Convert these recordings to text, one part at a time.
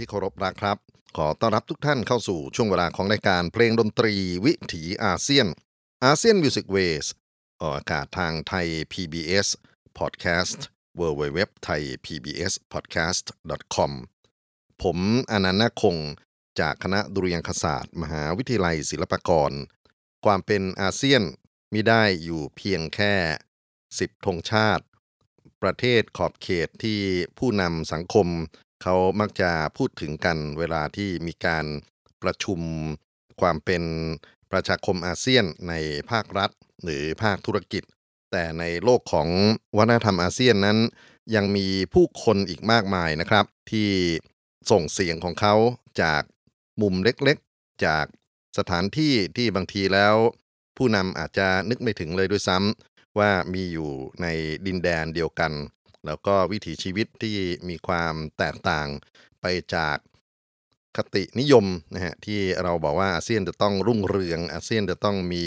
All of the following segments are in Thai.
ที่เคารพรักครับ ขอต้อนรับทุกท่านเข้าสู่ช่วงเวลาของรายการเพลงดนตรีวิถีอาเซียน ASEAN Music Ways ออกอากาศทางไทย PBS Podcast w w w t h a i PBS Podcast com ผมอานันท์ นาคคง จากคณะดุริยางคศาสตร์ มหาวิทยาลัยศิลปากร ความเป็นอาเซียนมิได้อยู่เพียงแค่ 10ธงชาติ ประเทศขอบเขตที่ผู้นำสังคม เขามักจะพูดถึงกันเวลาที่มีการประชุมความเป็นประชาคมอาเซียนในภาครัฐ หรือภาคธุรกิจ แต่ในโลกของวัฒนธรรมอาเซียนนั้น ยังมีผู้คนอีกมากมายนะครับ ที่ส่งเสียงของเขาจากมุมเล็กๆ จากสถานที่ที่บางทีแล้ว ผู้นำอาจจะนึกไม่ถึงเลยด้วยซ้ำว่ามีอยู่ในดินแดนเดียวกัน แล้วก็วิถีชีวิตที่มีความแตกต่างไปจากคตินิยมนะฮะที่เราบอกว่าอาเซียนจะต้องรุ่งเรืองอาเซียนจะต้องมี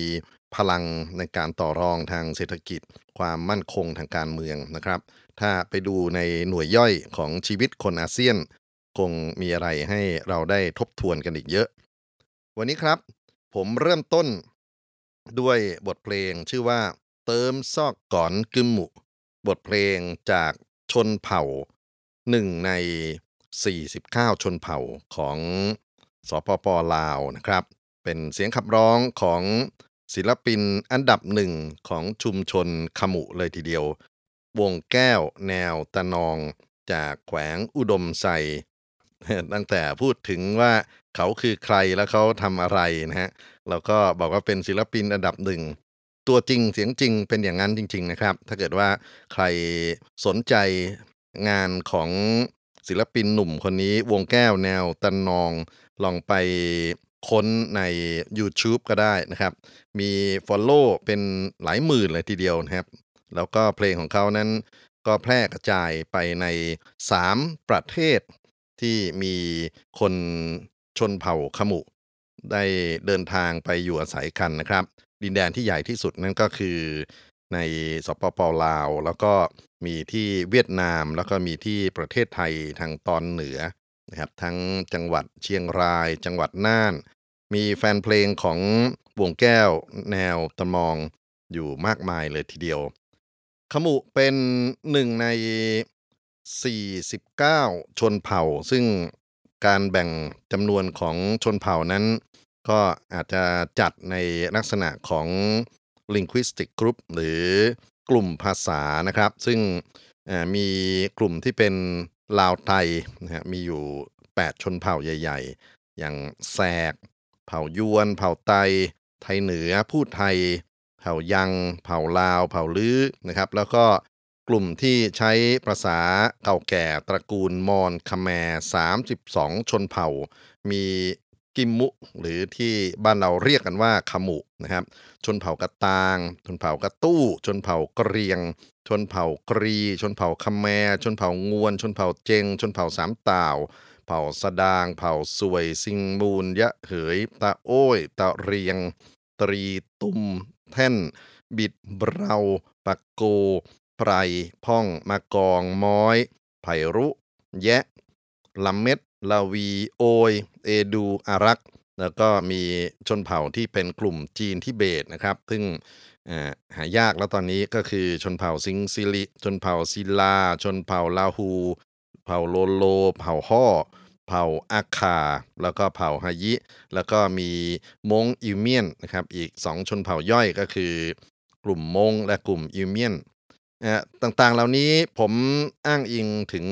พลังในการต่อรองทางเศรษฐกิจ ความมั่นคงทางการเมืองนะครับ ถ้าไปดูในหน่วยย่อยของชีวิตคนอาเซียน คงมีอะไรให้เราได้ทบทวนกันอีกเยอะ วันนี้ครับ ผมเริ่มต้นด้วยบทเพลงชื่อว่าเติมซอกก่อนกึมหมุ บทเพลงจากชนเผ่าหนึ่งใน 49 ชนเผ่าของสปปลาวนะครับ เป็นเสียงขับร้องของศิลปินอันดับหนึ่งของชุมชนขมุเลยทีเดียว วงแก้วแนวตะนองจากแขวงอุดมไซตั้งแต่พูดถึงว่าเขาคือใครแล้วเขาทำอะไรนะฮะเราก็บอกว่าเป็นศิลปินอันดับหนึ่ง ตัวจริงเสียงจริงเป็นอย่างนั้นจริง ๆ นะครับ ถ้าเกิดว่าใครสนใจงานของศิลปินหนุ่มคนนี้วงแก้วแนวตันนองลองไปค้นใน YouTube ก็ได้นะครับ มี Follow เป็นหลายหมื่นเลยทีเดียวนะครับ แล้วก็เพลงของเขานั้นก็แพร่กระจายไปใน 3 ประเทศที่มีคนชนเผ่าขมุ ได้เดินทางไปอยู่อาศัยกันนะครับ ดินแดนที่ใหญ่ที่สุดนั่นก็คือในสปปลาว แล้วก็มีที่เวียดนามแล้วก็มีที่ประเทศไทยทางตอนเหนือนะครับทั้งจังหวัดเชียงราย จังหวัดน่าน มีแฟนเพลงของวงแก้วแนวตะมองอยู่มากมายเลยทีเดียว ขมุเป็นหนึ่งใน 49 ชนเผ่า ซึ่งการแบ่งจำนวนของชนเผ่านั้น ก็อาจจะจัดในลักษณะของ linguistic group หรือกลุ่มภาษานะครับ ซึ่งมีกลุ่มที่เป็นลาวไทยนะฮะมีอยู่ 8 ชนเผ่าใหญ่ ๆ อย่างแสก เผ่ายวน เผ่าไต ไทยเหนือ พูดไทย เผ่ายัง เผ่าลาว เผ่าลื้อนะครับ แล้วก็กลุ่มที่ใช้ภาษาเก่าแก่ตระกูลมอญคแมร์32 ชนเผ่า มี กิมมุ หรือที่บ้านเราเรียกกันว่าขมุนะครับ ชนเผ่ากระตาง ชนเผ่ากระตู้ ชนเผ่ากเรียง ชนเผ่ากรี ชนเผ่าคแม ชนเผ่างวน ชนเผ่าเจง ชนเผ่าสามตาว เผ่าสดาง เผ่าสวยซิงมูล ยะเหยตะโอ้ยตะเรียง ตรีตุ้ม แท่น บิดเบราปักโก ไพร พ่อง มากอง ม้อย ไผ่รุ แยะลำเม็ด ลาวีโอยเอดูอารักแล้วก็มีชนเผ่าที่เป็นกลุ่มจีนทิเบตนะครับ ซึ่งหายากแล้วตอนนี้ก็คือชนเผ่าซิงซิลิ ชนเผ่าซิลา ชนเผ่าลาฮูเผ่าโลโล เผ่าฮ่อเผ่าอาคา แล้วก็เผ่าฮายิ แล้วก็มีมงอิวเมียนนะครับอีก 2 ชนเผ่าย่อยก็คือกลุ่มมงและกลุ่มอิวเมียนต่างๆ เหล่านี้ผมอ้างอิงถึง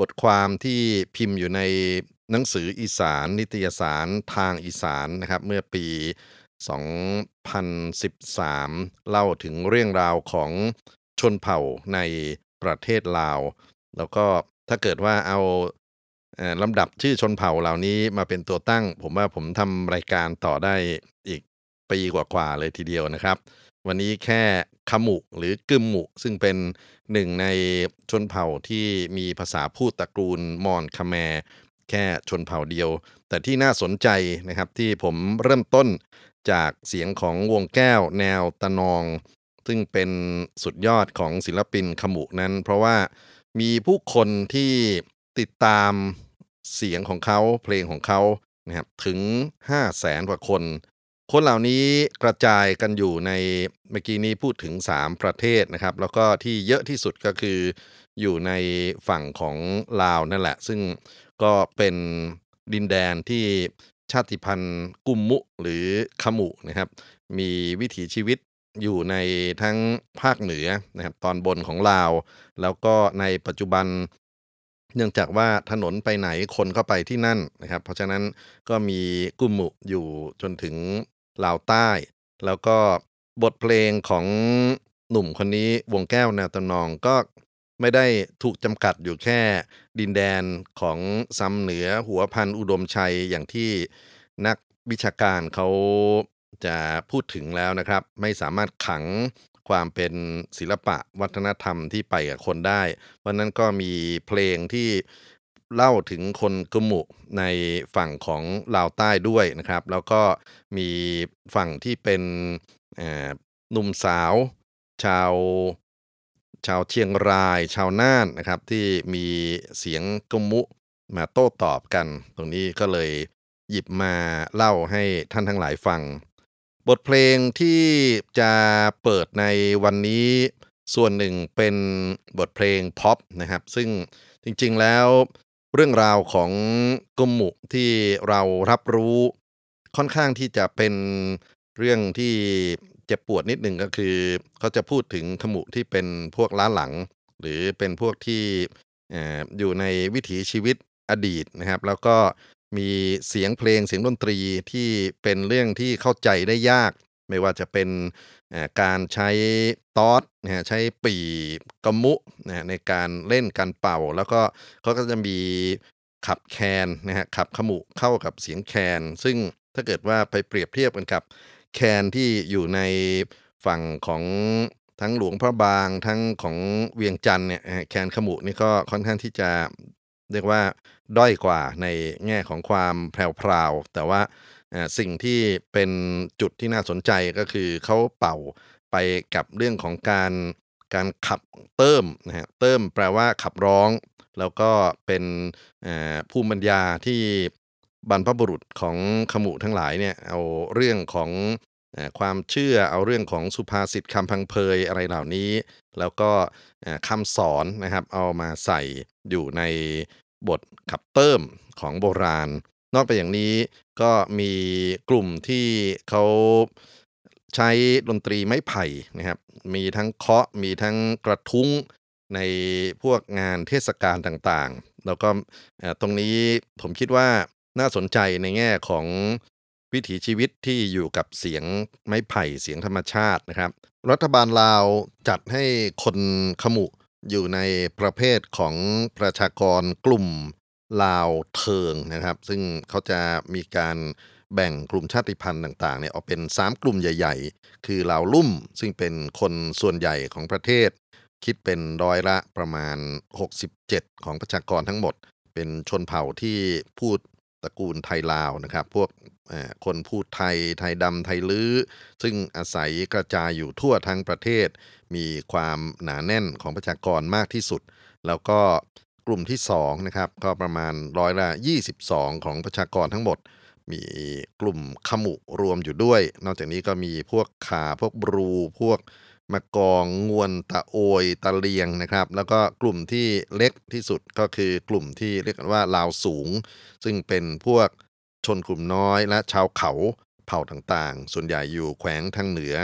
บทความที่พิมพ์อยู่ในหนังสืออีสาน นิตยสารทางอีสานนะครับ เมื่อปี 2013 เล่าถึงเรื่องราวของชนเผ่าในประเทศลาว แล้วก็ถ้าเกิดว่าเอาลำดับชื่อชนเผ่าเหล่านี้มาเป็นตัวตั้ง ผมว่าผมทำรายการต่อได้อีกปีกว่าๆเลยทีเดียวนะครับ วันนี้แค่ขมุหรือกึมมุ ซึ่งเป็นหนึ่งในชนเผ่าที่มีภาษาพูดตระกูลมอญคแมแค่ชนเผ่าเดียว แต่ที่น่าสนใจนะครับที่ผมเริ่มต้นจากเสียงของวงแก้วแนวตะนอง ซึ่งเป็นสุดยอดของศิลปินขมุนั้น เพราะว่ามีผู้คนที่ติดตามเสียงของเขาเพลงของเขานะครับถึง 5 0 0แสนกว่าคน คนเหล่านี้กระจายกันอยู่ในเมื่อกี้นี้พูดถึง 3 ประเทศนะครับ แล้วก็ที่เยอะที่สุดก็คืออยู่ในฝั่งของลาวนั่นแหละ ซึ่งก็เป็นดินแดนที่ชาติพันธุ์กุมมุหรือขมุนะครับ มีวิถีชีวิตอยู่ในทั้งภาคเหนือนะครับตอนบนของลาว แล้วก็ในปัจจุบันเนื่องจากว่าถนนไปไหนคนก็ไปที่นั่นนะครับ เพราะฉะนั้นก็มีกุมมุอยู่จนถึง ลาวใต้ แล้วก็บทเพลงของหนุ่มคนนี้วงแก้วแนวตะนองก็ไม่ได้ถูกจำกัดอยู่แค่ดินแดนของซ้ำเหนือหัวพันอุดมชัยอย่างที่นักวิชาการเขาจะพูดถึงแล้วนะครับ ไม่สามารถขังความเป็นศิลปะวัฒนธรรมที่ไปกับคนได้ เพราะนั้นก็มีเพลงที่ เล่าถึงคนกุมุในฝั่งของลาวใต้ด้วยนะครับ แล้วก็มีฝั่งที่เป็นหนุ่มสาว ชาวชาวเชียงราย ชาวน่านนะครับ ที่มีเสียงกุมุมาโต้ตอบกัน ตรงนี้ก็เลยหยิบมาเล่าให้ท่านทั้งหลายฟัง บทเพลงที่จะเปิดในวันนี้ส่วนหนึ่งเป็นบทเพลงพ็อปนะครับ ซึ่งจริงๆแล้ว เรื่องราวของกมุที่เรารับรู้ค่อนข้างที่จะเป็นเรื่องที่เจ็บปวดนิดหนึ่งก็คือ เขาจะพูดถึงขมุที่เป็นพวกล้าหลัง หรือเป็นพวกที่อยู่ในวิถีชีวิตอดีตนะครับ แล้วก็มีเสียงเพลงเสียงดนตรีที่เป็นเรื่องที่เข้าใจได้ยาก ไม่ว่าจะเป็น การใช้ตอสนะใช้ปีกมุนะในการเล่นการเป่า แล้วก็เขาก็จะมีขับแคนนะฮะขับขมุเข้ากับเสียงแคน ซึ่งถ้าเกิดว่าไปเปรียบเทียบกันกับแคนที่อยู่ในฝั่งของทั้งหลวงพระบางทั้งของเวียงจันทร์เนี่ยแคนขมุนี่ก็ค่อนข้างที่จะเรียกว่าด้อยกว่าในแง่ของความแพรวๆแต่ว่า สิ่งที่เป็นจุดที่น่าสนใจก็คือเขาเป่าไปกับเรื่องของการการขับเติมนะฮะเติมแปลว่าขับร้อง แล้วก็เป็นภูมิปัญญาที่บรรพบุรุษของขมุทั้งหลายเนี่ยเอาเรื่องของความเชื่อเอาเรื่องของสุภาษิตคำพังเพยอะไรเหล่านี้ แล้วก็คำสอนนะครับเอามาใส่อยู่ในบทขับเติมของโบราณ นอกไปอย่างนี้ ก็มีกลุ่มที่เขาใช้ดนตรีไม้ไผ่นะครับ มีทั้งเคาะมีทั้งกระทุ้งในพวกงานเทศกาลต่างๆ แล้วก็ตรงนี้ผมคิดว่าน่าสนใจในแง่ของวิถีชีวิตที่อยู่กับเสียงไม้ไผ่เสียงธรรมชาตินะครับ รัฐบาลลาวจัดให้คนขมุอยู่ในประเภทของประชากรกลุ่ม ลาวเทิงนะครับ ซึ่งเขาจะมีการแบ่งกลุ่มชาติพันธุ์ต่างๆเนี่ยออกเป็น 3 กลุ่มใหญ่ ๆ คือลาวลุ่ม ซึ่งเป็นคนส่วนใหญ่ของประเทศ คิดเป็นร้อยละประมาณ 67 ของประชากรทั้งหมด เป็นชนเผ่าที่พูดตระกูลไทยลาวนะครับ พวกคนพูดไทย ไทยดำไทยลื้อ ซึ่งอาศัยกระจายอยู่ทั่วทั้งประเทศ มีความหนาแน่นของประชากรมากที่สุด แล้วก็ กลุ่มที่2นะครับก็ประมาณร้อยละ 22 ของประชากรทั้งหมด มีกลุ่มขมุรวมอยู่ด้วย นอกจากนี้ก็มีพวกขาพวกบรูพวกมะกองงวนตะโอยตะเลียงนะครับ แล้วก็กลุ่มที่เล็กที่สุดก็คือกลุ่มที่เรียกกันว่าลาวสูง ซึ่งเป็นพวกชนกลุ่มน้อยและชาวเขาเผ่าต่างๆ ส่วนใหญ่อยู่แขวงทางเหนือ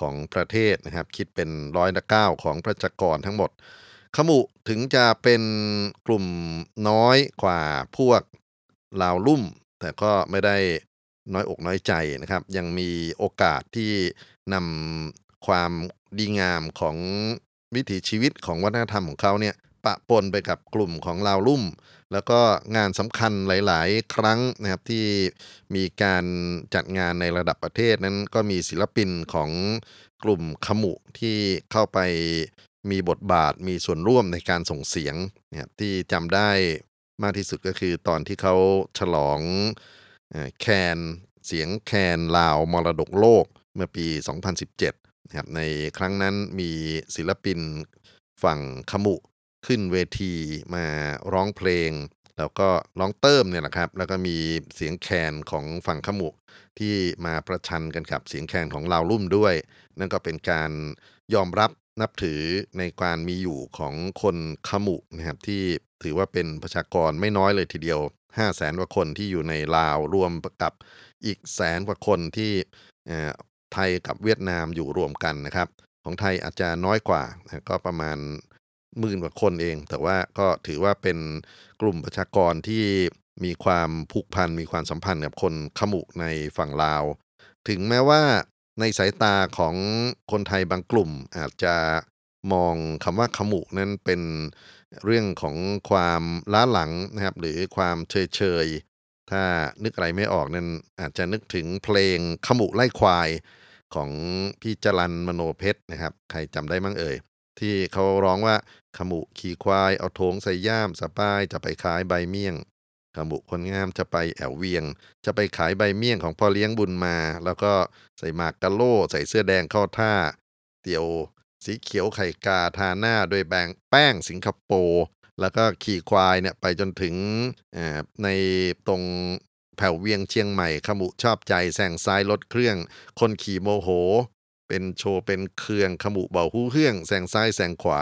ของประเทศนะครับ คิดเป็นร้อยละเก้าของประชากรทั้งหมด ขมุถึงจะเป็นกลุ่มน้อยกว่าพวกลาวลุ่ม แต่ก็ไม่ได้น้อยอกน้อยใจนะครับ ยังมีโอกาสที่นำความดีงามของวิถีชีวิตของวัฒนธรรมของเขาเนี่ยปะปนไปกับกลุ่มของลาวลุ่ม แล้วก็งานสำคัญหลาย ๆ ครั้งนะครับที่มีการจัดงานในระดับประเทศนั้นก็มีศิลปินของกลุ่มขมุที่เข้าไป มีบทบาทมีส่วนร่วมในการส่งเสียงนะครับที่จำได้มากที่สุดก็คือตอนที่เขาฉลองแคนเสียงแคนลาวมรดกโลกเมื่อปี 2017นะครับในครั้งนั้นมีศิลปินฝั่งขมุขึ้นเวทีมาร้องเพลง แล้วก็ร้องเติมเนี่ยแหละครับ แล้วก็มีเสียงแคนของฝั่งขมุที่มาประชันกันกับเสียงแคนของลาวลุ่มด้วย นั่นก็เป็นการยอมรับ นับถือในการมีอยู่ของคนขมุนะครับที่ถือว่าเป็นประชากรไม่น้อยเลยทีเดียว 5 0 0แสนกว่าคนที่อยู่ในลาวรวมกับอีกแสนกว่าคนที่ไทยกับเวียดนามอยู่รวมกันนะครับ ของไทยอาจจะน้อยกว่าก็ประมาณหมื่นกว่าคนเอง แต่ว่าก็ถือว่าเป็นกลุ่มประชากรที่มีความผูกพันมีความสัมพันธ์กับคนขมุในฝั่งลาว ถึงแม้ว่า ในสายตาของคนไทยบางกลุ่ม อาจจะมองคำว่าขมุนั้นเป็นเรื่องของความล้าหลังนะครับหรือความเฉยเฉยถ้านึกอะไรไม่ออกนั้นอาจจะนึกถึงเพลงขมุไล่ควายของพี่จรันมโนเพชรนะครับ ใครจำได้มั้งเอ่ย ที่เขาร้องว่าขมุขี่ควายเอาโถงใส่ย่ามสปายจะไปขายใบเมี่ยง ขมุคนงามจะไปแอวเวียง จะไปขายใบเมี่ยงของพ่อเลี้ยงบุญมา แล้วก็ใส่หมากกะโล่ใส่เสื้อแดงเข้าท่า เตียวสีเขียวไข่กาทาหน้าโดยแบงแป้งสิงคโปร์แล้วก็ขี่ควายเนี่ยไปจนถึงในตรงแผ่วเวียงเชียงใหม่ขมุชอบใจแซงซ้ายรถเครื่อง คนขี่โมโห เป็นโชว์เป็นเครื่องขมุเบาหูเครื่องแซงซ้ายแซงขวา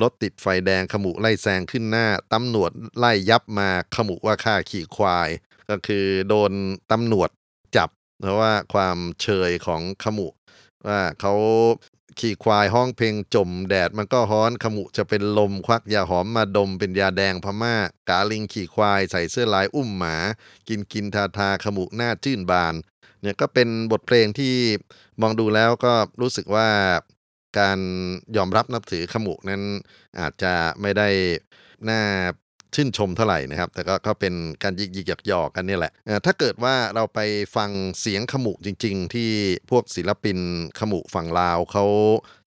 รถติดไฟแดงขมุไล่แซงขึ้นหน้าตำรวจไล่ยับมาขมุว่าค่าขี่ควาย ก็คือโดนตำรวจจับ เพราะว่าความเชยของขมุ ว่าเขาขี่ควายห้องเพลงจมแดดมันก็ฮ้อนขมุจะเป็นลมควักยาหอมมาดมเป็นยาแดงพม่ากาลิงขี่ควายใส่เสื้อลายอุ้มหมา กินกินทาทาขมุหน้าชื่นบาน เนี่ยก็เป็นบทเพลงที่มองดูแล้วก็รู้สึกว่าการยอมรับนับถือขมุนั้นอาจจะไม่ได้น่า ชื่นชมเท่าไหร่นะครับ แต่ก็ก็เป็นการยิกยิกหยอกหยอกกันนี่แหละถ้าเกิดว่าเราไปฟังเสียงขมุจริง ๆ ที่พวกศิลปินขมุฝั่งลาวเขา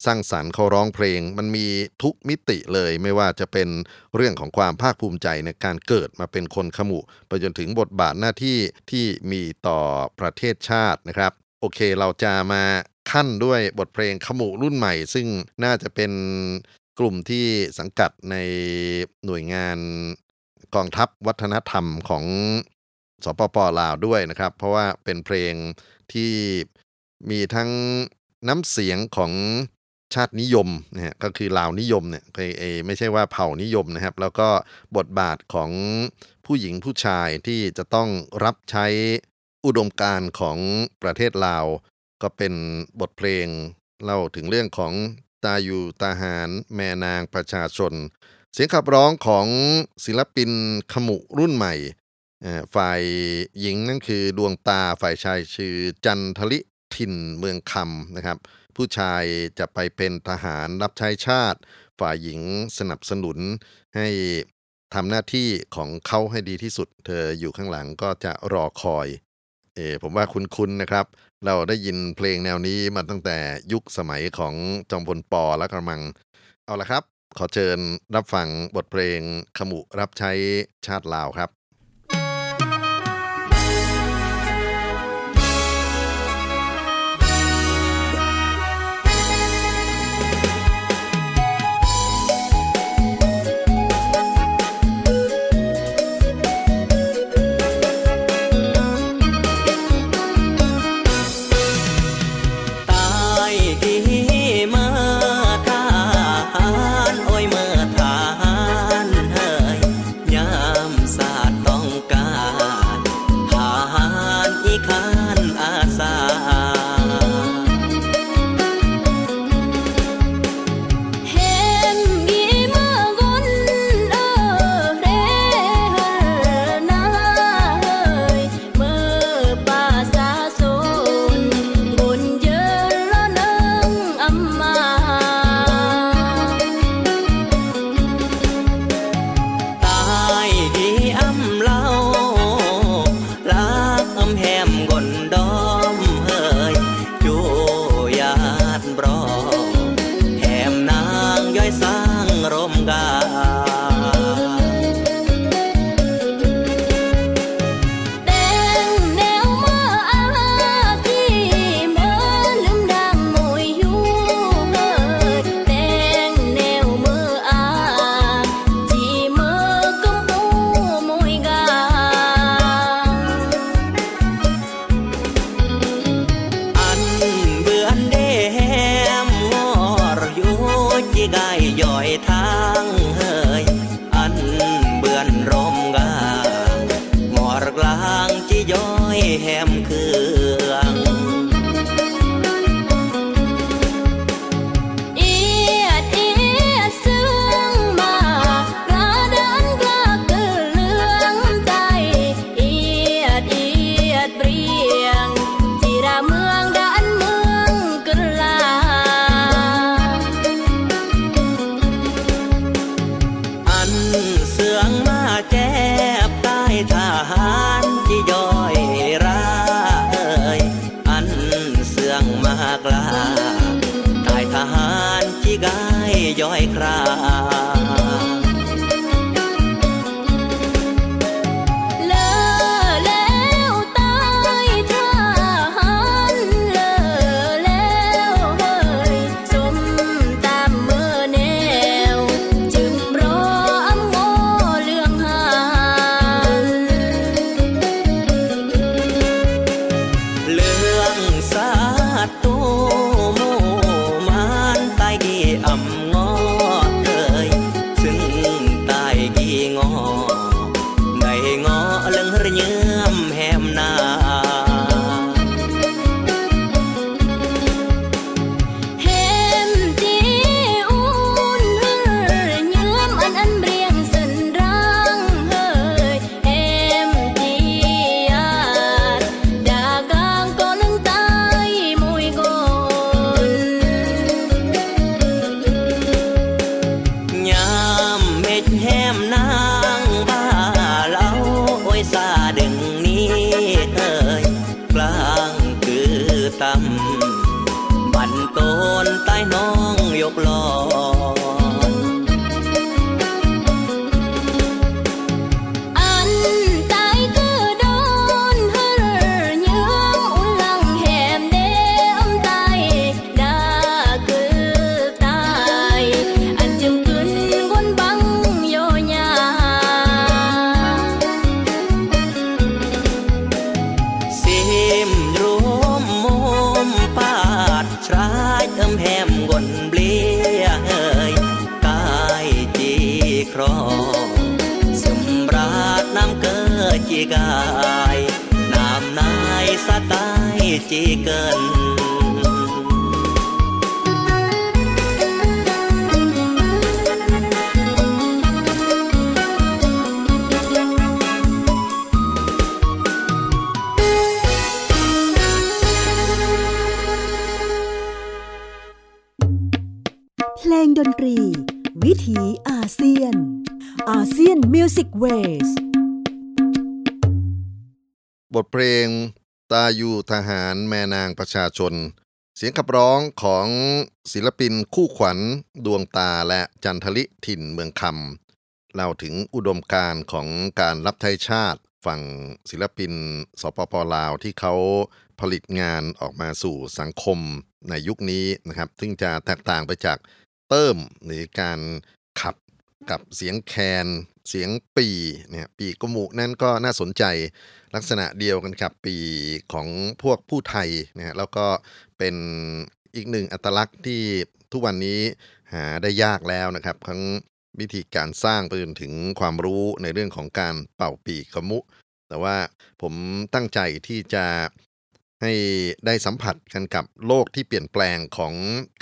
สร้างสรรค์เขาร้องเพลง มันมีทุกมิติเลยไม่ว่าจะเป็นเรื่องของความภาคภูมิใจในการเกิดมาเป็นคนขมุไปจนถึงบทบาทหน้าที่ที่มีต่อประเทศชาตินะครับ โอเคเราจะมาขั้นด้วยบทเพลงขมุรุ่นใหม่ ซึ่งน่าจะเป็น กลุ่มที่สังกัดในหน่วยงานกองทัพวัฒนธรรมของสปปลาวด้วยนะครับ เพราะว่าเป็นเพลงที่มีทั้งน้ำเสียงของชาตินิยมนะฮะก็คือลาวนิยมเนี่ยไม่ใช่ว่าเผ่านิยมนะครับ แล้วก็บทบาทของผู้หญิงผู้ชายที่จะต้องรับใช้อุดมการของประเทศลาว ก็เป็นบทเพลงเล่าถึงเรื่องของ ตาอยู่ตาหารแม่นางประชาชน เสียงขับร้องของศิลปินขมุรุ่นใหม่ ฝ่ายหญิงนั่นคือดวงตาฝ่ายชายชื่อจันทลิทินเมืองคำนะครับ ผู้ชายจะไปเป็นทหารรับใช้ชาติ ฝ่ายหญิงสนับสนุนให้ทำหน้าที่ของเขาให้ดีที่สุด เธออยู่ข้างหลังก็จะรอคอย เอผมว่าคุ้นๆนะครับ เราได้ยินเพลงแนวนี้มาตั้งแต่ยุคสมัยของจอมพลปอและกระมัง เอาละครับ ขอเชิญรับฟังบทเพลงขมุรับใช้ชาติลาวครับ พลงดนตรี วิถีอาเซียน อาเซียนมิวสิกเวสบทเพลง ตายูทหารแม่นางประชาชน เสียงขับร้องของศิลปินคู่ขวัญ ดวงตาและจันทลิถิ่นเมืองคำเล่าถึงอุดมการของการรับใช้ชาติฝั่งศิลปินสปปลาวที่เขาผลิตงานออกมาสู่สังคมในยุคนี้นะครับ ซึ่งจะแตกต่างไปจาก เติมหรือการขับกับเสียงแคนเสียงปีเนี่ยปีกมุนั่นก็น่าสนใจลักษณะเดียวกันครับปีของพวกผู้ไทยนะแล้วก็เป็นอีกหนึ่งอัตลักษณ์ที่ทุกวันนี้หาได้ยากแล้วนะครับ ทั้งวิธีการสร้างไปจนถึงความรู้ในเรื่องของการเป่าปีกมุ แต่ว่าผมตั้งใจที่จะให้ได้สัมผัสกันกับโลกที่เปลี่ยนแปลงของ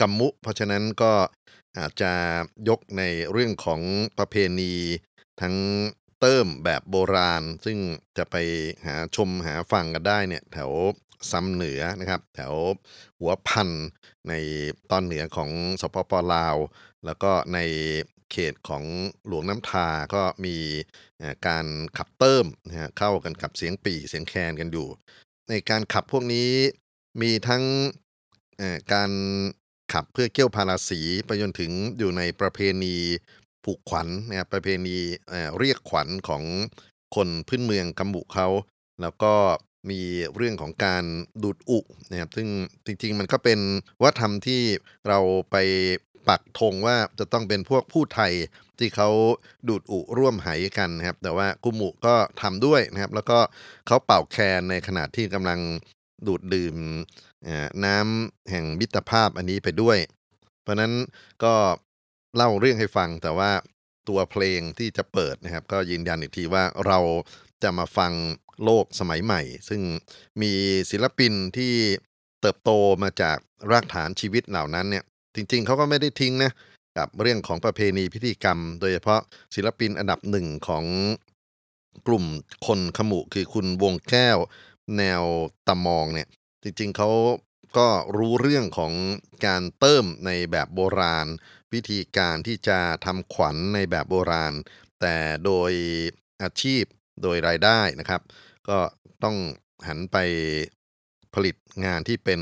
กัมมุ เพราะฉะนั้นก็ อาจจะยกในเรื่องของประเพณีทั้งเติมแบบโบราณ ซึ่งจะไปหาชมหาฟังกันได้เนี่ยแถวซ้ำเหนือนะครับ แถวหัวพันในตอนเหนือของสปปลาว แล้วก็ในเขตของหลวงน้ำทาก็มีการขับเติมเข้ากันกับเสียงปีเสียงแคนกันอยู่ ในการขับพวกนี้มีทั้งการ ขับเพื่อเกี่ยวพาราสีไปจนถึงอยู่ในประเพณีผูกขวัญนะครับประเพณีเรียกขวัญของคนพื้นเมืองกัมบุเขา แล้วก็มีเรื่องของการดูดอุนะครับซึ่งจริงๆมันก็เป็นวัฒนธรรมที่เราไปปักธงว่าจะต้องเป็นพวกผู้ไทยที่เขาดูดอุร่วมไหกันนะครับ แต่ว่ากุมุก็ทำด้วยนะครับ แล้วก็เขาเป่าแคนในขณะที่กำลัง ดูดดื่มน้ำแห่งมิตรภาพอันนี้ไปด้วย เพราะนั้นก็เล่าเรื่องให้ฟังแต่ว่าตัวเพลงที่จะเปิดนะครับ ก็ยืนยันอีกทีว่าเราจะมาฟังโลกสมัยใหม่ ซึ่งมีศิลปินที่เติบโตมาจากรากฐานชีวิตเหล่านั้นเนี่ย จริง ๆเขาก็ไม่ได้ทิ้งนะกับเรื่องของประเพณีพิธีกรรม โดยเฉพาะศิลปินอันดับหนึ่งของกลุ่มคนขมุคือคุณวงแก้ว แนวตะมองเนี่ย จริงๆเขาก็รู้เรื่องของการเติมในแบบโบราณ วิธีการที่จะทำขวัญในแบบโบราณ แต่โดยอาชีพโดยรายได้นะครับ ก็ต้องหันไปผลิตงานที่เป็น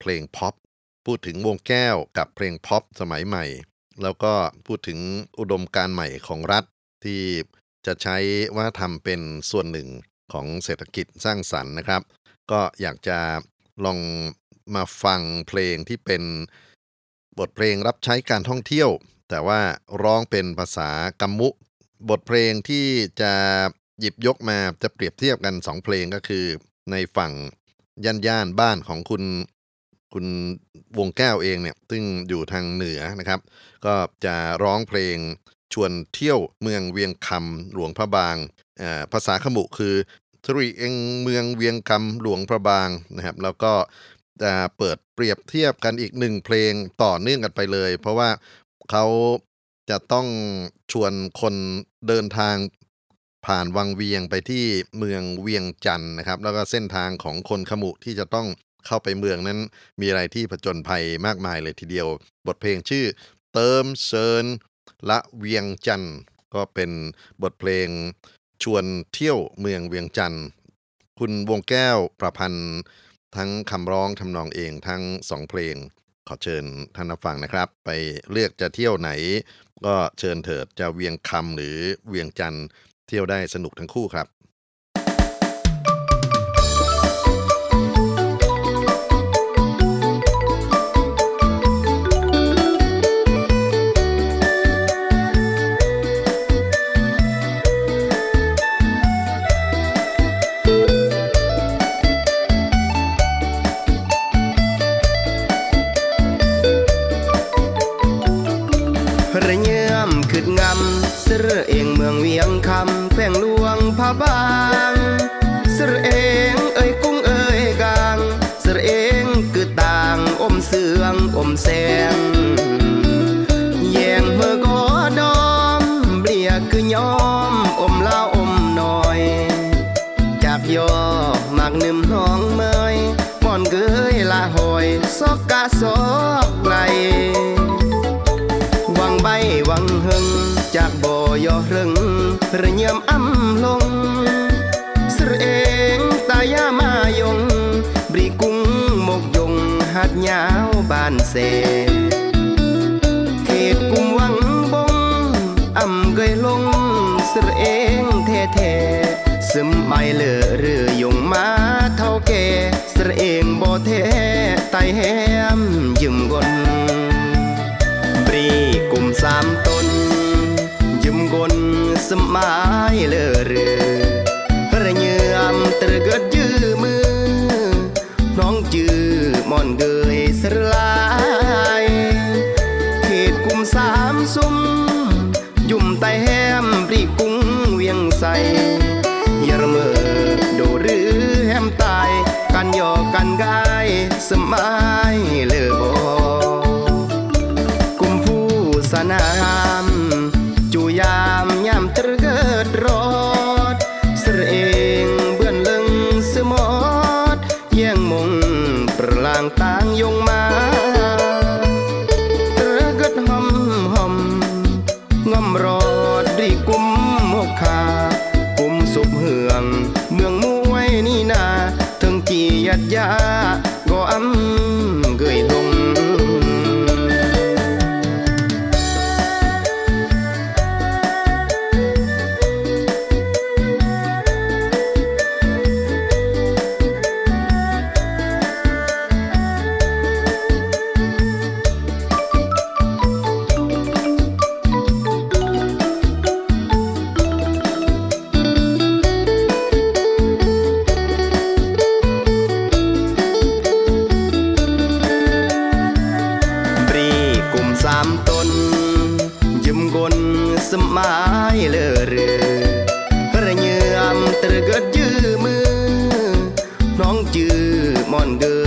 เพลงพ็อปพูดถึงวงแก้วกับเพลงพ็อปสมัยใหม่ แล้วก็พูดถึงอุดมการใหม่ของรัฐที่จะใช้ว่าทำเป็นส่วนหนึ่ง ของเศรษฐกิจสร้างสรรค์นะครับ ก็อยากจะลองมาฟังเพลงที่เป็นบทเพลงรับใช้การท่องเที่ยว แต่ว่าร้องเป็นภาษากัมมุ บทเพลงที่จะหยิบยกมาจะเปรียบเทียบกัน 2 เพลงก็คือ ในฝั่งย่านย่านบ้านของคุณคุณวงแก้วเองเนี่ยซึ่งอยู่ทางเหนือนะครับ ก็จะร้องเพลงชวนเที่ยวเมืองเวียงคำหลวงพระบาง ภาษาขมุคือทรีเองเมืองเวียงคำหลวงพระบางนะครับ แล้วก็จะเปิดเปรียบเทียบกันอีกหนึ่งเพลงต่อเนื่องกันไปเลย เพราะว่าเขาจะต้องชวนคนเดินทางผ่านวังเวียงไปที่เมืองเวียงจันทร์นะครับ แล้วก็เส้นทางของคนขมุที่จะต้องเข้าไปเมืองนั้น มีอะไรที่ผจญภัยมากมายเลยทีเดียว บทเพลงชื่อเติมเซินละเวียงจันทร์ก็เป็นบทเพลง ชวนเที่ยวเมืองเวียงจันทร์คุณวงแก้วประพันธ์ทั้งคำร้องทำนองเองทั้งสองเพลง ขอเชิญท่านฟังนะครับ ไปเลือกจะเที่ยวไหน ก็เชิญเถิดจะเวียงคำหรือเวียงจันทร์เที่ยวได้สนุกทั้งคู่ครับ จากบ่อยอรึงระเยี่ยมอ้ำลงสรเองตายามายงบรีกุ้งมกยงหัดยาวบ้านเสเขตกุมวังบงอ่ำเกยลงสรเองแท้แท้ซึมไม่เลอเรือยงมาเท่าแก่สรเองบ่แท้ไตแหมยืมกนบรีกุมสามตน ยืมกนสมัยเลอเรือระเยือมตรเกิดยือมือ น้องจือมอนเกยสลายเขตกุมสามซุ้มยุ่มไตแฮมปรีกุ้งเวียงใสยรเมอโดหรือแฮมตาย กันยอกันกายสมัยเลอบ ជឺមើน้องจือมอนเดือ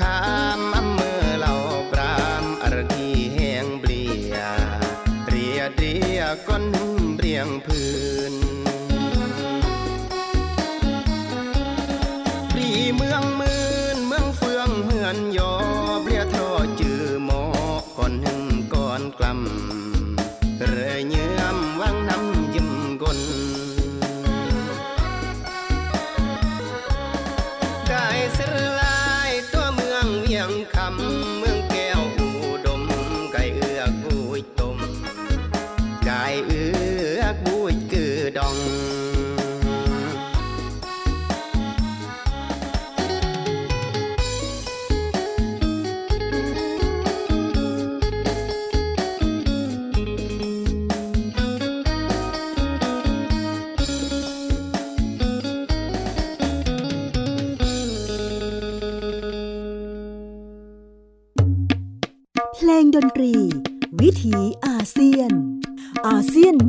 คามอํเมื่อเหล่าปรามอรทีแห่งเปลี่ยเรียดเรียก้อนเรียงพื้น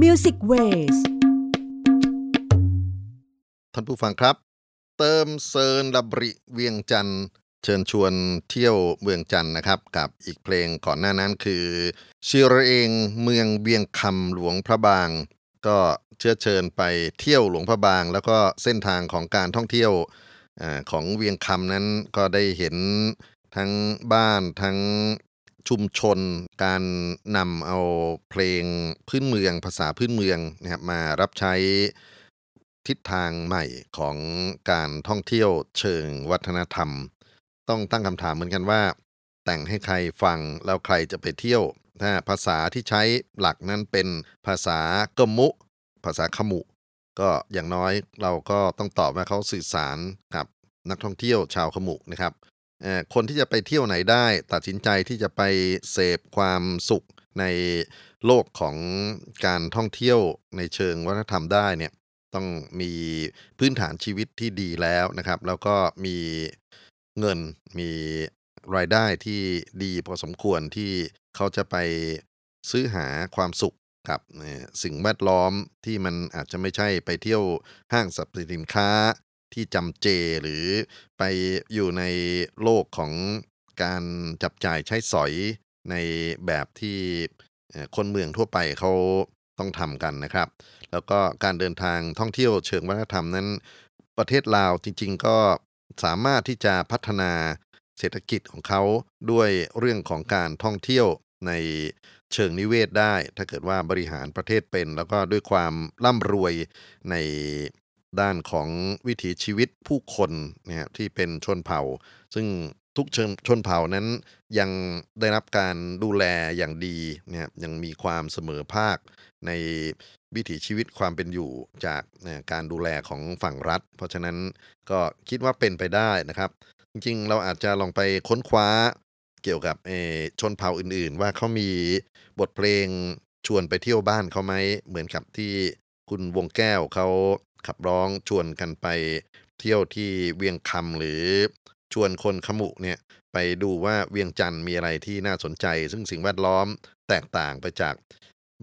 Music Ways ท่านผู้ฟังครับ เติมเซินลบริเวียงจันทร์เชิญชวนเที่ยวเมืองจันนะครับ กับอีกเพลงก่อนหน้านั้นคือชิระเองเมืองเวียงคำหลวงพระบาง ก็เชื้อเชิญไปเที่ยวหลวงพระบาง แล้วก็เส้นทางของการท่องเที่ยวของเวียงคำนั้นก็ได้เห็นทั้งบ้านทั้ง ชุมชน การนำเอาเพลงพื้นเมือง ภาษาพื้นเมืองนะครับมารับใช้ทิศทางใหม่ของการท่องเที่ยวเชิงวัฒนธรรม ต้องตั้งคำถามเหมือนกันว่า แต่งให้ใครฟังแล้วใครจะไปเที่ยว ถ้าภาษาที่ใช้หลักนั้นเป็นภาษากมุ ภาษาขมุ ก็อย่างน้อยเราก็ต้องตอบว่าเขาสื่อสารกับนักท่องเที่ยวชาวขมุนะครับ คนที่จะไปเที่ยวไหนได้ ตัดสินใจที่จะไปเสพความสุขในโลกของการท่องเที่ยวในเชิงวัฒนธรรมได้เนี่ยต้องมีพื้นฐานชีวิตที่ดีแล้วนะครับ แล้วก็มีเงินมีรายได้ที่ดีพอสมควรที่เขาจะไปซื้อหาความสุขกับสิ่งแวดล้อมที่มันอาจจะไม่ใช่ไปเที่ยวห้างสรรพสินค้า ที่จำเจหรือไปอยู่ในโลกของการจับจ่ายใช้สอยในแบบที่คนเมืองทั่วไปเขาต้องทำกันนะครับ แล้วก็การเดินทางท่องเที่ยวเชิงวัฒนธรรมนั้น ประเทศลาวจริง ๆ ก็สามารถที่จะพัฒนาเศรษฐกิจของเขาด้วยเรื่องของการท่องเที่ยวในเชิงนิเวศได้ ถ้าเกิดว่าบริหารประเทศเป็น แล้วก็ด้วยความร่ำรวยใน ด้านของวิถีชีวิตผู้คนเนี่ยที่เป็นชนเผ่า ซึ่งทุกชชนเผ่านั้นยังได้รับการดูแลอย่างดีเนี่ยยังมีความเสมอภาคในวิถีชีวิตความเป็นอยู่จากการดูแลของฝั่งรัฐ เพราะฉะนั้นก็คิดว่าเป็นไปได้นะครับ จริงๆ เราอาจจะลองไปค้นคว้าเกี่ยวกับชนเผ่าอื่นๆ ว่าเขามีบทเพลงชวนไปเที่ยวบ้านเขาไหมเหมือนกับที่คุณวงแก้วเขา ขับร้องชวนกันไปเที่ยวที่เวียงคำหรือชวนคนขมุเนี่ยไปดูว่าเวียงจันทร์มีอะไรที่น่าสนใจ ซึ่งสิ่งแวดล้อมแตกต่างไปจาก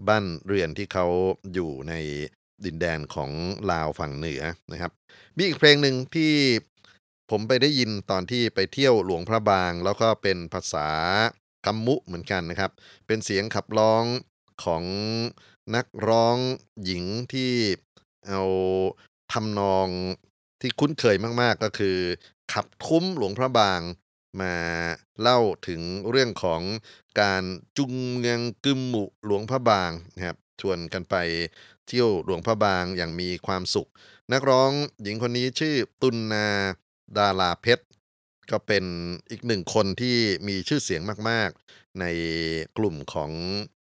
บ้านเรือนที่เขาอยู่ในดินแดนของลาวฝั่งเหนือนะครับมีอีกเพลงหนึ่งที่ผมไปได้ยินตอนที่ไปเที่ยวหลวงพระบาง แล้วก็เป็นภาษากัมมุเหมือนกันนะครับ เป็นเสียงขับร้องของนักร้องหญิงที่ เอาทำนองที่คุ้นเคยมากๆก็คือ ขับคุ้มหลวงพระบางมาเล่าถึงเรื่องของการจุงเมืองกึมหมุหลวงพระบางนะครับชวนกันไปเที่ยวหลวงพระบางอย่างมีความสุข นักร้องหญิงคนนี้ชื่อตุนนาดาราเพชร ก็เป็นอีกหนึ่งคนที่มีชื่อเสียงมาก ๆ ในกลุ่มของ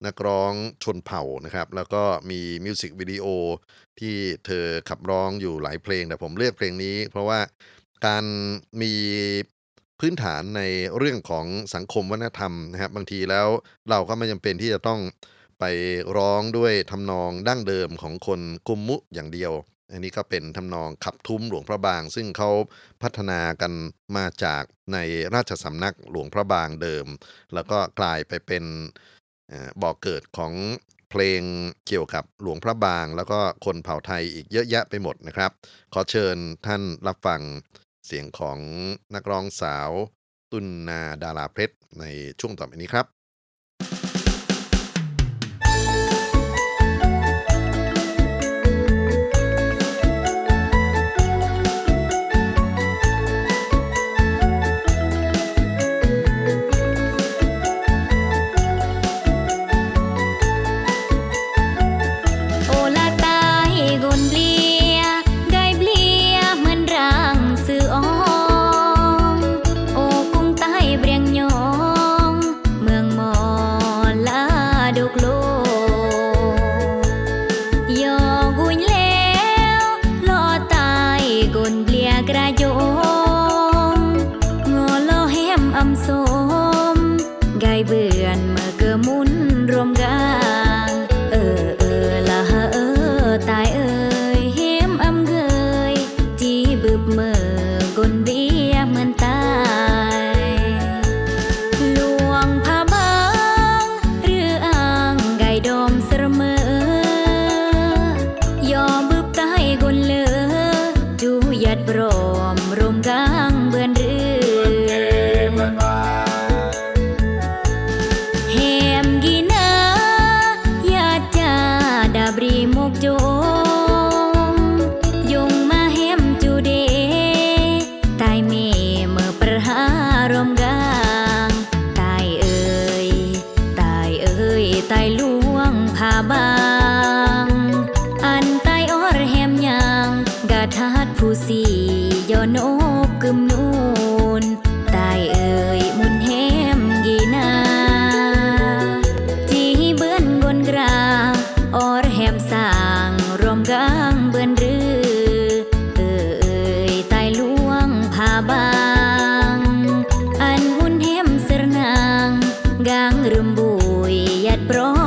นักร้องชนเผ่านะครับ แล้วก็มีมิวสิกวิดีโอที่เธอขับร้องอยู่หลายเพลง แต่ผมเลือกเพลงนี้ เพราะว่าการมีพื้นฐานในเรื่องของสังคมวัฒนธรรมนะครับ บางทีแล้วเราก็ไม่จำเป็นที่จะต้องไปร้องด้วยทำนองดั้งเดิมของคนกุมมุอย่างเดียว อันนี้ก็เป็นทำนองขับทุ้มหลวงพระบาง ซึ่งเขาพัฒนากันมาจากในราชสำนักหลวงพระบางเดิม แล้วก็กลายไปเป็น บ่อกเกิดของเพลงเกี่ยวกับหลวงพระบาง แล้วก็คนเผ่าไทยอีกเยอะแยะไปหมดนะครับ ขอเชิญท่านรับฟังเสียงของนักร้องสาว ตุนนาดาราเพชรในช่วงต่อไปนี้ครับ pronto.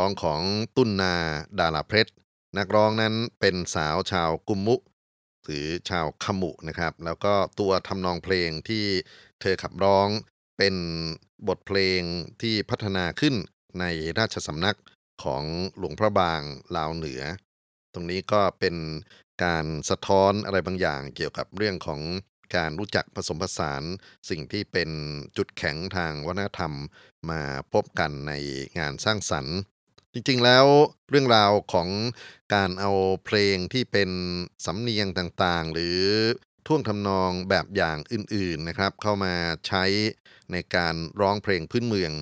ร้องของตุ้นนาดาลาเพชรนักร้องนั้นเป็นสาวชาวกุมุ หรือชาวขมุนะครับ แล้วก็ตัวทำนองเพลงที่เธอขับร้องเป็นบทเพลงที่พัฒนาขึ้นในราชสำนักของหลวงพระบางลาวเหนือ ตรงนี้ก็เป็นการสะท้อนอะไรบางอย่างเกี่ยวกับเรื่องของการรู้จักผสมผสานสิ่งที่เป็นจุดแข็งทางวัฒนธรรมมาพบกันในงานสร้างสรรค์ จริงๆแล้วเรื่องราวของการเอาเพลงที่เป็นสำเนียงต่างๆ หรือท่วงทำนองแบบอย่างอื่นๆนะครับ เข้ามาใช้ในการร้องเพลงพื้นเมือง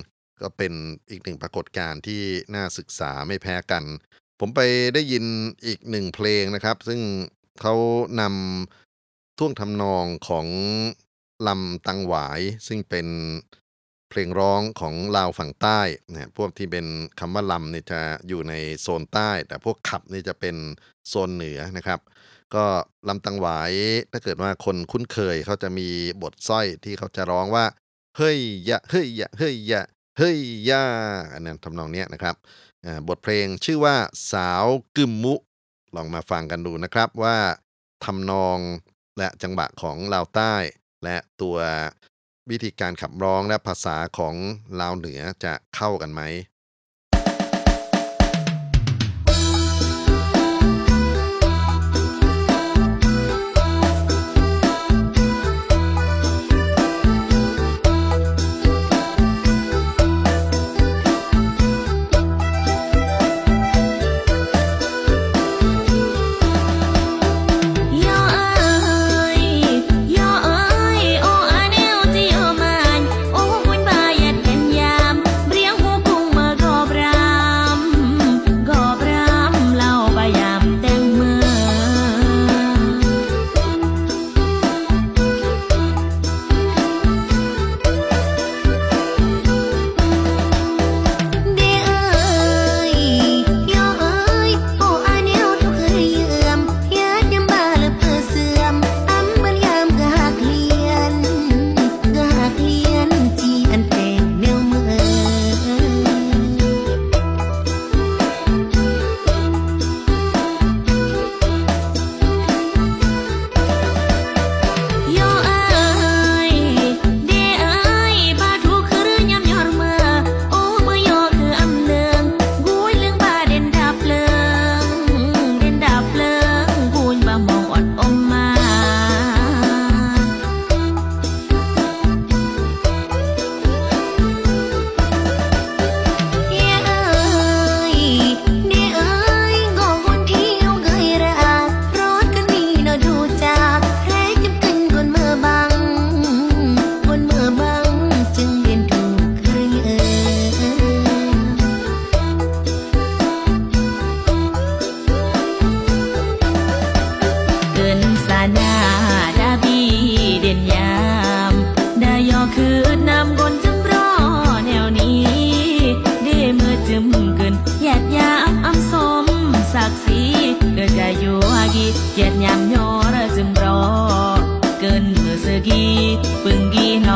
ก็เป็นอีกหนึ่งปรากฏการณ์ที่น่าศึกษาไม่แพ้กัน ผมไปได้ยินอีกหนึ่งเพลงนะครับ ซึ่งเขานำท่วงทำนองของลำตังหวาย ซึ่งเป็น เพลงร้องของลาวฝั่งใต้นะพวกที่เป็นคำว่าลำเนี่ยจะอยู่ในโซนใต้ แต่พวกขับนี่จะเป็นโซนเหนือนะครับ ก็ลำตังหวายถ้าเกิดว่าคนคุ้นเคยเขาจะมีบทสร้อยที่เขาจะร้องว่า เฮ้ยยะเฮ้ยยะเฮ้ยยะเฮ้ยยาอันนั้นทำนองเนี้ยนะครับบทเพลงชื่อว่าสาวกึมมุ ลองมาฟังกันดูนะครับว่าทำนองและจังหวะของลาวใต้ และตัว วิธีการขับร้องและภาษาของลาวเหนือจะเข้ากันไหม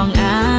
กีน้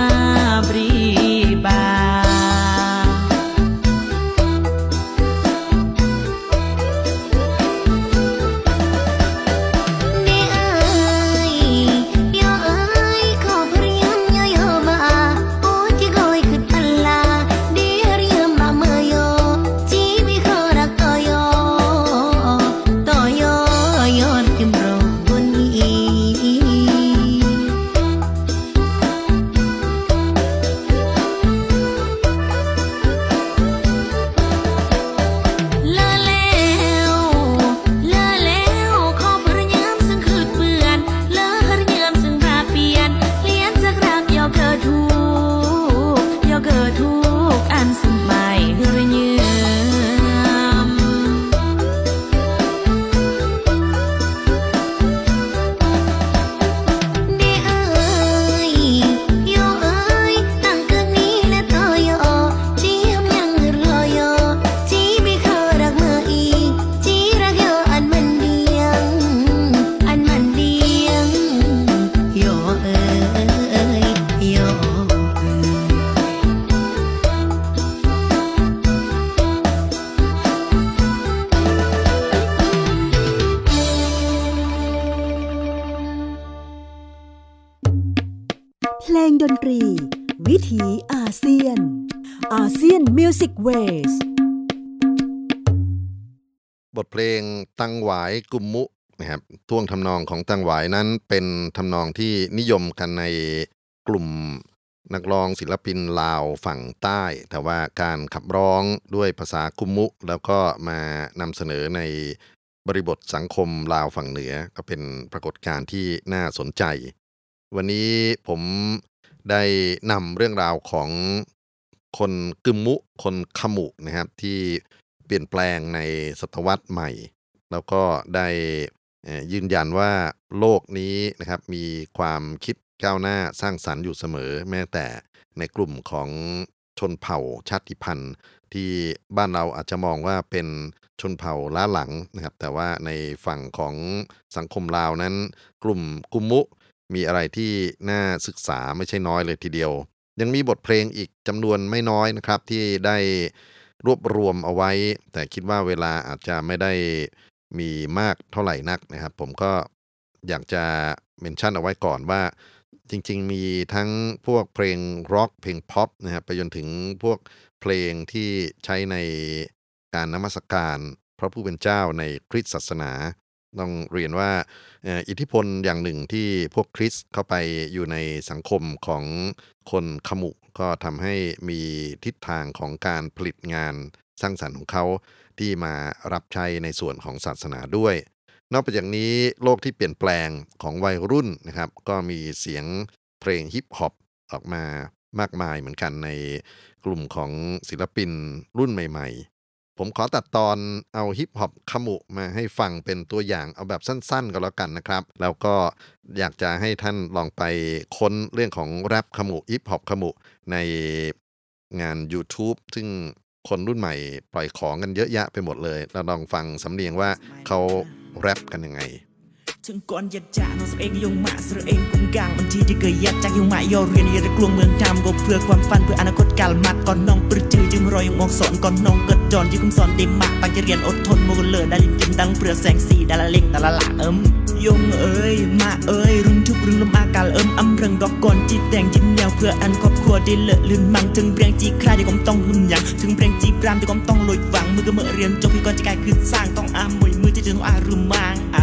กุมมุนะครับท่วงทำนองของตังหวายนั้นเป็นทำนองที่นิยมกันในกลุ่มนักร้องศิลปินลาวฝั่งใต้ แต่ว่าการขับร้องด้วยภาษากุมมุ แล้วก็มานำเสนอในบริบทสังคมลาวฝั่งเหนือ ก็เป็นปรากฏการณ์ที่น่าสนใจ วันนี้ผมได้นำเรื่องราวของคนกึมมุ คนขมุนะครับที่เปลี่ยนแปลงในศตวรรษใหม่ แล้วก็ได้ยืนยันว่าโลกนี้นะครับมีความคิดก้าวหน้าสร้างสรรค์อยู่เสมอ แม้แต่ในกลุ่มของชนเผ่าชาติพันธุ์ ที่บ้านเราอาจจะมองว่าเป็นชนเผ่าล้าหลังนะครับแต่ว่าในฝั่งของสังคมลาวนั้น กลุ่มกุมมุ มีอะไรที่น่าศึกษาไม่ใช่น้อยเลยทีเดียว ยังมีบทเพลงอีกจำนวนไม่น้อยนะครับที่ได้รวบรวมเอาไว้ แต่คิดว่าเวลาอาจจะไม่ได้ มีมากเท่าไหร่นักนะครับ ผมก็อยากจะเมนชั่นเอาไว้ก่อนว่า จริง ๆ มีทั้งพวกเพลงร็อกเพลงพ็อปนะครับไปจนถึงพวกเพลงที่ใช้ในการนมัสการพระผู้เป็นเจ้าในคริสตศาสนา ต้องเรียนว่าอิทธิพลอย่างหนึ่งที่พวกคริสเข้าไปอยู่ในสังคมของคนขมุ ก็ทำให้มีทิศทางของการผลิตงานสร้างสรรค์ของเขา ที่มารับใช้ในส่วนของศาสนาด้วย นอกจากนี้โลกที่เปลี่ยนแปลงของวัยรุ่นนะครับ ก็มีเสียงเพลงฮิปฮอปออกมามากมายเหมือนกันในกลุ่มของศิลปินรุ่นใหม่ ๆ ผมขอตัดตอนเอาฮิปฮอปขมุมาให้ฟังเป็นตัวอย่างเอาแบบสั้นๆก็แล้วกันนะครับ แล้วก็อยากจะให้ท่านลองไปค้นเรื่องของแรปขมุฮิปฮอปขมุในงาน YouTube ซึ่ง คนรุ่นใหม่ปล่อยของกันเยอะแยะไปหมดเลย เราลองฟังสำเนียงว่าเขาแรปกันยังไง ถึงก่อนยัดจ่าน้องสเองยงมาสระเองกุงกางบางทีจะเกิดยัดจากยงมาย่อเรียนยระกลวงเมืองทำก็เพื่อความฝันเพื่ออนาคตกาลมัดก่อนน้องปรึกจือจึงรอยงมองสอนก่อนน้องเกิดจอนยิ่งคุมสอนเต็มมากตั้งใจเรียนอดทนโมกันเลยได้ลิ้นกินดังเปลือกแสงสีดาละเล็กดาละหละเอิมยงเอ้ยมาเอ้ยรุ่นทุกรุ่นลมอากาศเอิมอำเริงดอกก่อนจีแต่งจินแนวเพื่ออันครอบครัวได้เลอะลื่นมังถึงเปรียงจีคลายที่ผมต้องหุ่นยังถึงเปรียงจีปรามที่ผมต้องลอยฝังมือก็เมื่อเรียนจบพี่ก่อนจะกลายคือสร้างต้องอามมวยมือจะจึงอารุมังอา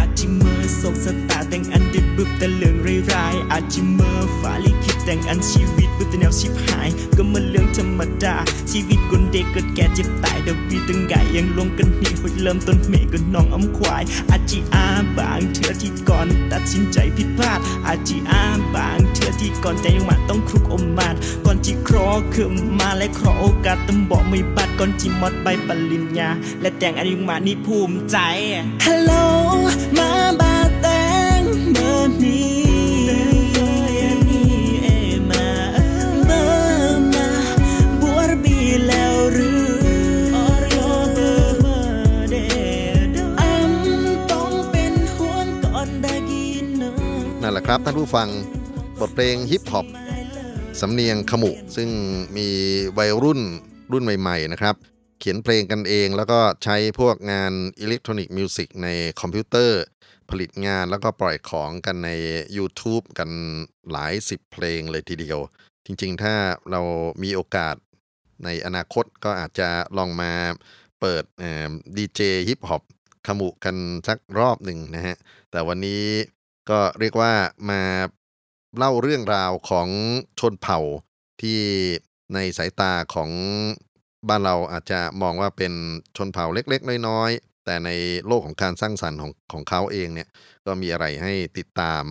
จิเมอร์โศกสตาแต่งอันดิบบึบแต่เลืองร้ายอาจิเมอร์ฟ้าลิขิต แต่งอันชีวิตบึบแต่แนวชิบหาย ก็มันเรื่องธรรมดา ชีวิตคนเด็กเกิดแก่เจ็บตายเดวีตึงไก่ยังลงกันหนีหุดเริ่มต้นเมก็น้องอ้ำควาย อาจิอาบางเธอที่ก่อนตัดสินใจผิดพลาด อาจิอาบางเธอที่ก่อนแต่ยังมาต้องครุกอมมาดก่อนจีครอขึ้นมาและครอโอกาสต้องบอกไม่บัดก่อนจีมอดใบปริญญา และแต่งอันยังมานี่ภูมิใจฮัลโหลมาบาแต่งเมื่อนี้ นะครับ ท่านผู้ฟังบทเพลงฮิปฮอปสำเนียงขมุ ซึ่งมีวัยรุ่นรุ่นใหม่ ๆ นะครับ เขียนเพลงกันเองแล้วก็ใช้พวกงาน electronic music ในคอมพิวเตอร์ ผลิตงานแล้วก็ปล่อยของกันใน YouTube กันหลายสิบเพลงเลยทีเดียว จริง ๆ ถ้าเรามีโอกาสในอนาคตก็อาจจะลองมาเปิดดีเจฮิปฮอปขมุกันสักรอบหนึ่งนะฮะ แต่วันนี้ ก็เรียกว่ามาเล่าเรื่องราวของชนเผ่าที่ในสายตาของบ้านเราอาจจะมองว่าเป็นชนเผ่าเล็กๆ น้อยๆ แต่ในโลกของการสร้างสรรค์ของของเขาเองเนี่ยก็มีอะไรให้ติดตาม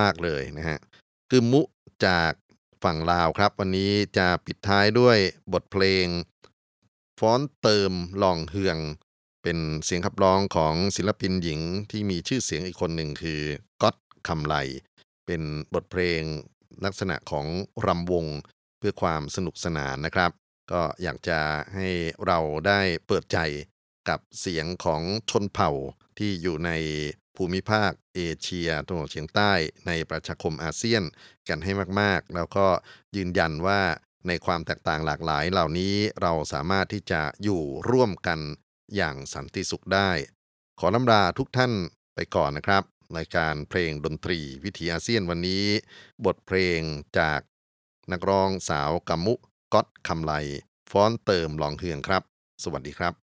มากเลยนะฮะคือมุจากฝั่งลาวครับ วันนี้จะปิดท้ายด้วยบทเพลง ฟ้อนเติมหล่องเฮือง เป็นเสียงขับร้องของศิลปินหญิงที่มีชื่อเสียงอีกคนหนึ่งคือก๊อตคำไลเป็นบทเพลงลักษณะของรำวงเพื่อความสนุกสนานนะครับ ก็อยากจะให้เราได้เปิดใจกับเสียงของชนเผ่าที่อยู่ในภูมิภาคเอเชียตะวันออกเฉียงใต้ในประชาคมอาเซียนกันให้มาก ๆ แล้วก็ยืนยันว่าในความแตกต่างหลากหลายเหล่านี้เราสามารถที่จะอยู่ร่วมกัน อย่างสันติสุขได้ ขอลำลาทุกท่านไปก่อนนะครับ รายการเพลงดนตรีวิถีอาเซียนวันนี้ บทเพลงจากนักร้องสาวกำมุก๊อตคำไลฟ้อนเติมลองเฮืองครับ สวัสดีครับ